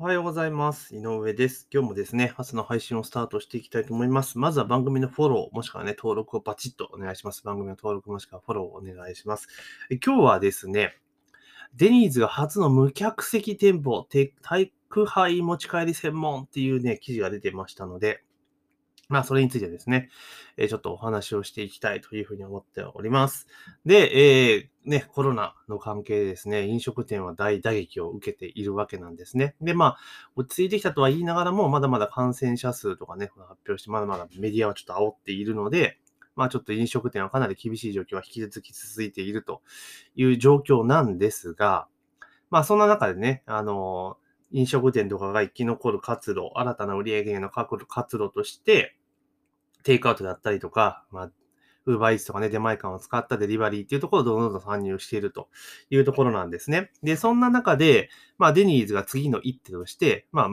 おはようございます。井上です。今日もですね、朝の配信をスタートしていきたいと思います。まずは番組のフォロー、もしくはね、登録をバチッとお願いします。番組の登録もしくはフォローをお願いします。今日はですね、デニーズが初の無客席店舗、て宅配持ち帰り専門っていうね、記事が出てましたので、まあ、それについてですね、えちょっとお話をしていきたいというふうに思っております。で、えーね、コロナの関係でですね、飲食店は大打撃を受けているわけなんですね。で、まあ、落ち着いてきたとは言いながらも、まだまだ感染者数とかね、発表して、まだまだメディアはちょっと煽っているので、まあちょっと飲食店はかなり厳しい状況は引き続き続いているという状況なんですが、まあそんな中でね、あの、飲食店とかが生き残る活路、新たな売り上への活路として、テイクアウトだったりとか、まあ、ウーバーイーツとかね、出前館を使ったデリバリーっていうところをどんどん参入しているというところなんですね。で、そんな中で、まあ、デニーズが次の一手として、まあ、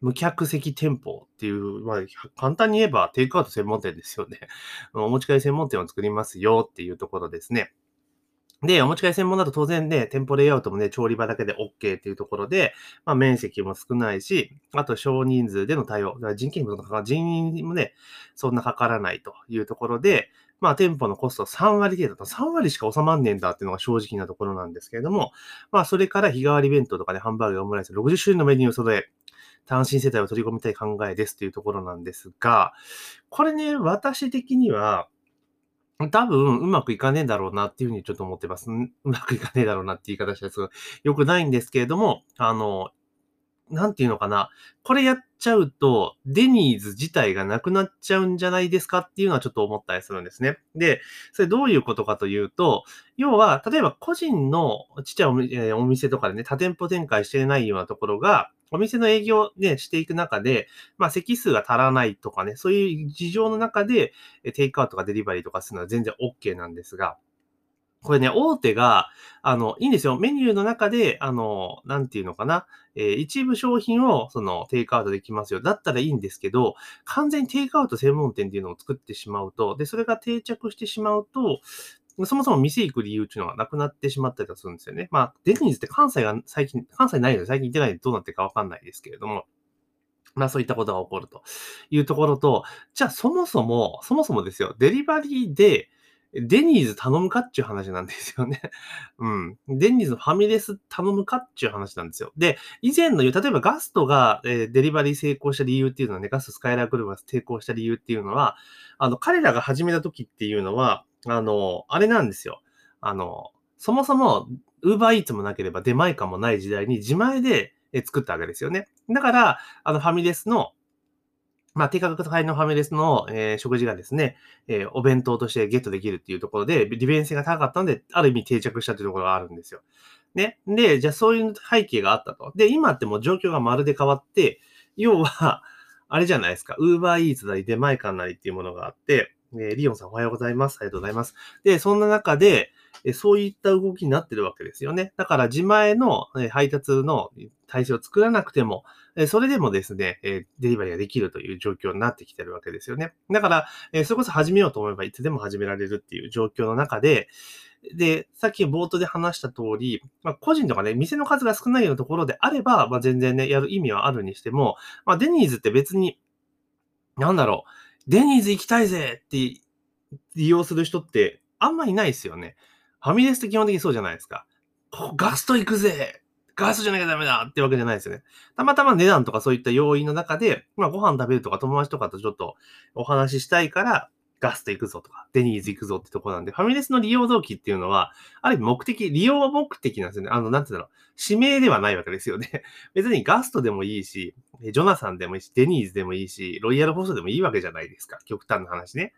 無客席店舗っていう、まあ、簡単に言えばテイクアウト専門店ですよね。お持ち帰り専門店を作りますよっていうところですね。で、お持ち帰り専門だと当然ね、店舗レイアウトもね、調理場だけで OK っていうところで、まあ、面積も少ないし、あと少人数での対応、だから人件費もかか人員もね、そんなかからないというところで、まあ、店舗のコスト3割程度と、3割しか収まんねえんだっていうのが正直なところなんですけれども、まあ、それから日替わり弁当とかでハンバーグやオムライス60種類のメニューを揃え、単身世帯を取り込みたい考えですというところなんですが、これね、私的には、多分うまくいかねえだろうなっていうふうにちょっと思ってます。うまくいかねえだろうなって言い方したらすごい良くないんですけれども、あの、なんていうのかな。これやっちゃうと、デニーズ自体がなくなっちゃうんじゃないですかっていうのはちょっと思ったりするんですね。で、それどういうことかというと、要は、例えば個人のちっちゃいおみえーお店とかでね、多店舗展開してないようなところが、お店の営業ね、していく中で、まあ席数が足らないとかね、そういう事情の中で、テイクアウトとかデリバリーとかするのは全然 OK なんですが、これね、大手が、あの、いいんですよ。メニューの中で、あの、なんていうのかな。えー一部商品を、その、テイクアウトできますよ。だったらいいんですけど、完全にテイクアウト専門店っていうのを作ってしまうと、で、それが定着してしまうと、そもそも店行く理由っていうのがなくなってしまったりするんですよね。まあ、デニーズって関西が最近、関西ないので最近行ってないのでどうなってるかわかんないですけれども、まあそういったことが起こるというところと、じゃあそもそも、そもそもですよ、デリバリーで、デニーズ頼むかっていう話なんですよね。うん。デニーズのファミレス頼むかっていう話なんですよ。で、以前の言う、例えばガストが、えデリバリー成功した理由っていうのはね、ガストスカイラークルーが成功した理由っていうのは、あの、彼らが始めた時っていうのは、あの、あれなんですよ。あの、そもそも、ウーバーイーツもなければ出前館もない時代に自前で作ったわけですよね。だから、あの、ファミレスの、まあ、低価格帯のファミレスの、えー食事がですね、えーお弁当としてゲットできるっていうところで、利便性が高かったので、ある意味定着したというところがあるんですよ。ね。で、じゃあそういう背景があったと。で、今ってもう状況がまるで変わって、要は、あれじゃないですか、ウーバーイーツなり出前館なりっていうものがあって、えリオンさんおはようございます。ありがとうございます。で、そんな中で、えそういった動きになってるわけですよね。だから自前のえ配達の体制を作らなくても、えそれでもですね、えデリバリーができるという状況になってきてるわけですよね。だから、えそれこそ始めようと思えばいつでも始められるっていう状況の中で、で、さっき冒頭で話した通り、まあ、個人とかね、店の数が少ないようなところであれば、まあ、全然ね、やる意味はあるにしても、まあ、デニーズって別に、なんだろう、デニーズ行きたいぜって利用する人ってあんまいないですよね。ファミレスって基本的にそうじゃないですか。ガスト行くぜガストじゃなきゃダメだってわけじゃないですよね。たまたま値段とかそういった要因の中で、まあご飯食べるとか友達とかとちょっとお話ししたいから、ガスト行くぞとか、デニーズ行くぞってとこなんで、ファミレスの利用動機っていうのは、ある意味目的、利用目的なんですよね。あの、なんて言うんだろう。指名ではないわけですよね。別にガストでもいいし、ジョナサンでもいいし、デニーズでもいいし、ロイヤルホストでもいいわけじゃないですか。極端な話ね。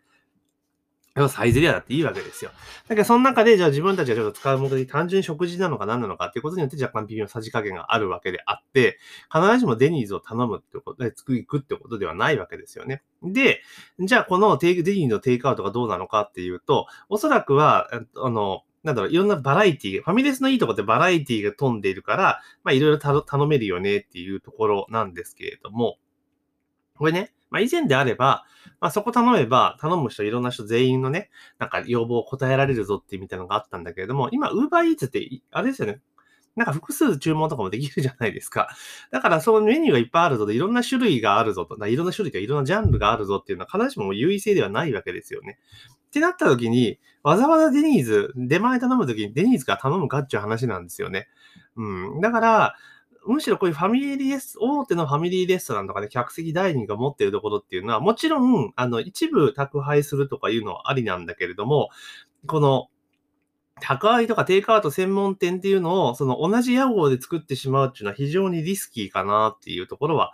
サイゼリアだっていいわけですよ。だけど、その中で、じゃあ自分たちがちょっと使う目的、単純に食事なのか何なのかっていうことによって若干微妙なさじ加減があるわけであって、必ずしもデニーズを頼むってことで、作り行くってことではないわけですよね。で、じゃあこのデニーズのテイクアウトがどうなのかっていうと、おそらくは、あの、なんだろう、いろんなバラエティファミレスのいいとこってバラエティが飛んでいるから、まあいろいろ頼めるよねっていうところなんですけれども、これね、まあ以前であれば、まあそこ頼めば、頼む人いろんな人全員のね、なんか要望を答えられるぞってみたいなのがあったんだけれども、今、ウーバーイーツって、あれですよね。なんか複数注文とかもできるじゃないですか。だからそのメニューがいっぱいあるぞと、いろんな種類があるぞと、いろんな種類かいろんなジャンルがあるぞっていうのは必ずしも優位性ではないわけですよね。ってなった時に、わざわざデニーズ、出前頼む時にデニーズが頼むかっていう話なんですよね。うん。だから、むしろこういうファミリーレス、大手のファミリーレストランとかで、客席ダイニングが持っているところっていうのは、もちろん、あの、一部宅配するとかいうのはありなんだけれども、この、宅配とかテイクアウト専門店っていうのを、その同じ屋号で作ってしまうっていうのは非常にリスキーかなっていうところは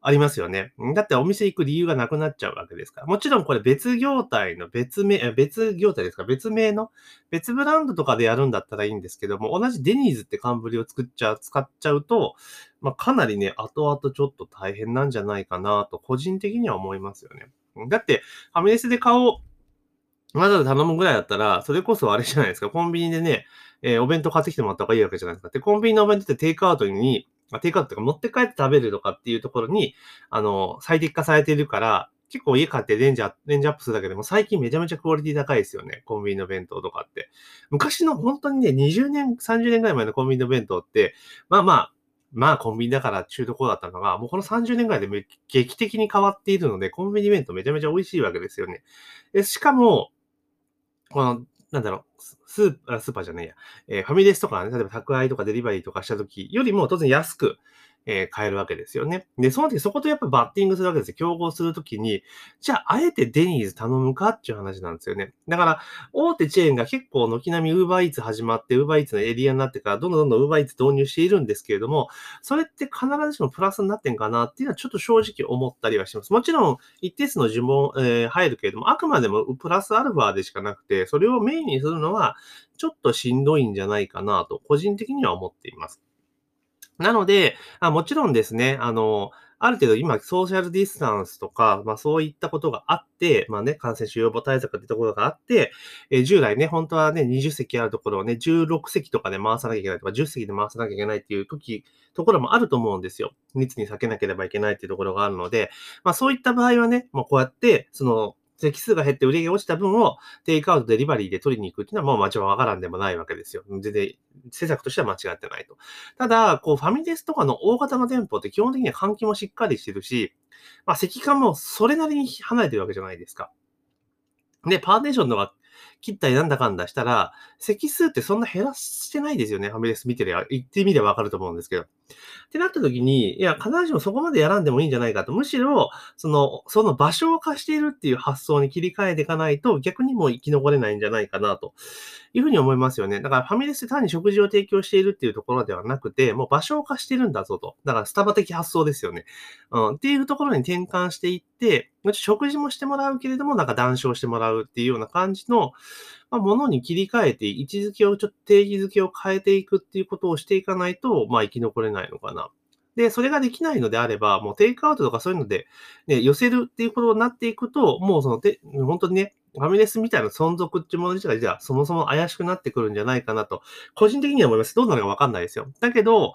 ありますよね。だってお店行く理由がなくなっちゃうわけですから。もちろんこれ別業態の別名、別業態ですか？別名の別ブランドとかでやるんだったらいいんですけども、同じデニーズってカンブリを作っちゃう、使っちゃうと、まあ、かなりね、後々ちょっと大変なんじゃないかなと、個人的には思いますよね。だって、ファミレスで買おう、わざわざ頼むぐらいだったら、それこそあれじゃないですか。コンビニでね、えー、お弁当買ってきてもらった方がいいわけじゃないですか。で、コンビニのお弁当ってテイクアウトに、テイクアウトとか持って帰って食べるとかっていうところに、あの、最適化されているから、結構家買ってレンジャー、レンジアップするだけでも最近めちゃめちゃクオリティ高いですよね。コンビニの弁当とかって。昔の本当にね、20年、30年ぐらい前のコンビニの弁当って、まあまあ、まあコンビニだから中途こうだったのが、もうこの30年ぐらいで劇的に変わっているので、コンビニ弁当めちゃめちゃ美味しいわけですよね。しかも、この、なんだろう、スーパー、スーパーじゃねえや、えー、ファミレスとかね、例えば宅配とかデリバリーとかした時よりも当然安く、えー、買えるわけですよね。で、その時そことやっぱバッティングするわけですよ。競合するときに、じゃあ、あえてデニーズ頼むかっていう話なんですよね。だから、大手チェーンが結構軒並みウーバーイーツ始まって、ウーバーイーツのエリアになってから、どんどんどんどんウーバーイーツ導入しているんですけれども、それって必ずしもプラスになってんかなっていうのはちょっと正直思ったりはします。もちろん、一定数の呪文、えー、入るけれども、あくまでもプラスアルファでしかなくて、それをメインにするのは、ちょっとしんどいんじゃないかなと、個人的には思っています。なので、あもちろんですね、あの、ある程度今、ソーシャルディスタンスとか、まあそういったことがあって、まあね、感染症予防対策ってところがあって、えー、従来ね、本当はね、20席あるところをね、16席とかで回さなきゃいけないとか、10席で回さなきゃいけないっていう時、ところもあると思うんですよ。密に避けなければいけないっていうところがあるので、まあそういった場合はね、もうこうやって、その、席数が減って売り上げ落ちた分をテイクアウト、デリバリーで取りに行くっていうのはもう間違わからんでもないわけですよ。全然、施策としては間違ってないと。ただ、こう、ファミレスとかの大型の店舗って基本的には換気もしっかりしてるし、まあ、席間もそれなりに離れてるわけじゃないですか。で、パーテーションとか切ったりなんだかんだしたら、席数ってそんな減らしてないですよね。ファミレス見てりゃ、言ってみればわかると思うんですけど。ってなった時に、いや、必ずしもそこまでやらんでもいいんじゃないかと。むしろ、その、その場所を貸しているっていう発想に切り替えていかないと、逆にもう生き残れないんじゃないかなというふうに思いますよね。だからファミレスで単に食事を提供しているっていうところではなくて、もう場所を貸してるんだぞと。だからスタバ的発想ですよね。うん、っていうところに転換していって、食事もしてもらうけれども、なんか談笑してもらうっていうような感じの、まあ、ものに切り替えて、位置づけを、ちょっと定義づけを変えていくっていうことをしていかないと、まあ、生き残れないのかな。で、それができないのであれば、もうテイクアウトとかそういうので、ね、寄せるっていうことになっていくと、もうその、て本当にね、ファミレスみたいな存続っていうもの自体じゃあそもそも怪しくなってくるんじゃないかなと、個人的には思います。どうなるかわかんないですよ。だけど、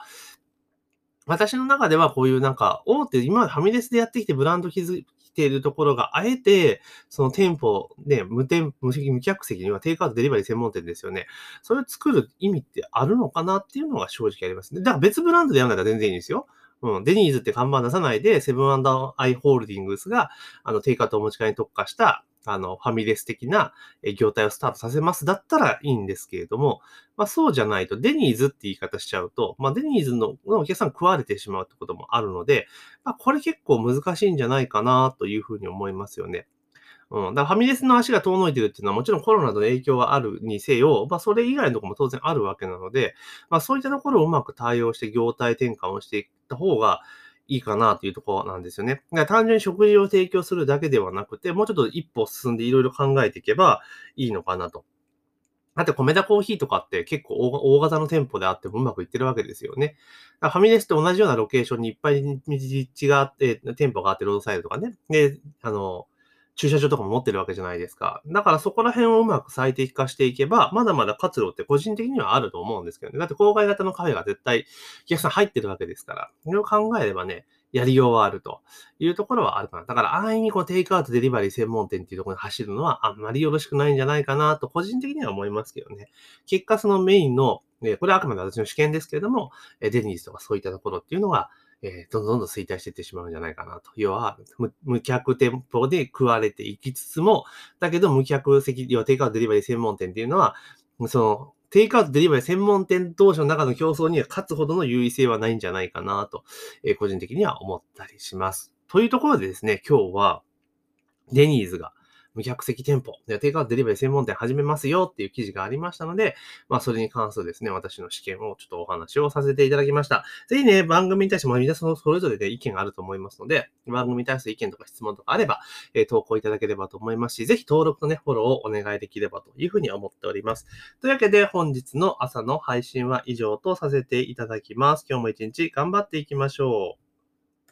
私の中ではこういうなんか、大手、今までファミレスでやってきてブランド築ているところが、あえて、その店舗、ね、無店、無無客席にはテイクアウトデリバリー専門店ですよね。それを作る意味ってあるのかなっていうのが正直ありますね。だから別ブランドでやるんだったら全然いいんですよ。うん。デニーズって看板出さないで、セブンアイ・ホールディングスが、あの、テイクアウトお持ち帰りに特化した、あの、ファミレス的な業態をスタートさせますだったらいいんですけれども、まあそうじゃないと、デニーズって言い方しちゃうと、まあデニーズのお客さん食われてしまうってこともあるので、まあこれ結構難しいんじゃないかなというふうに思いますよね。うん。だからファミレスの足が遠のいてるっていうのはもちろんコロナの影響があるにせよ、まあそれ以外のところも当然あるわけなので、まあそういったところをうまく対応して業態転換をしていった方が、いいかなというところなんですよね。だから単純に食事を提供するだけではなくて、もうちょっと一歩進んでいろいろ考えていけばいいのかなと。だって米田コーヒーとかって結構大型の店舗であってもうまくいってるわけですよね。ファミレスと同じようなロケーションにいっぱい道があって、店舗があってロードサイドとかね。で、あの、駐車場とかも持ってるわけじゃないですか。だからそこら辺をうまく最適化していけば、まだまだ活路って個人的にはあると思うんですけどね。だって郊外型のカフェが絶対お客さん入ってるわけですから。それを考えればね、やりようはあるというところはあるかな。だから安易にこうテイクアウトデリバリー専門店っていうところに走るのはあんまりよろしくないんじゃないかなと個人的には思いますけどね。結果そのメインの、これはあくまで私の試験ですけれども、デニーズとかそういったところっていうのが、えー、どんどんどん衰退していってしまうんじゃないかなと。要は、無客店舗で食われていきつつも、だけど無客席、要はテイクアウトデリバリー専門店っていうのは、その、テイクアウトデリバリー専門店同士の中の競争には勝つほどの優位性はないんじゃないかなと、えー、個人的には思ったりします。というところでですね、今日は、デニーズが、無客席店舗テイクアウトデリバリー専門店始めますよっていう記事がありましたので、まあそれに関するですね、私の試験をちょっとお話をさせていただきました。ぜひね、番組に対しても皆さんそれぞれで意見があると思いますので、番組に対する意見とか質問とかあれば、えー、投稿いただければと思いますし、ぜひ登録とね、フォローをお願いできればというふうに思っております。というわけで本日の朝の配信は以上とさせていただきます。今日も一日頑張っていきましょう。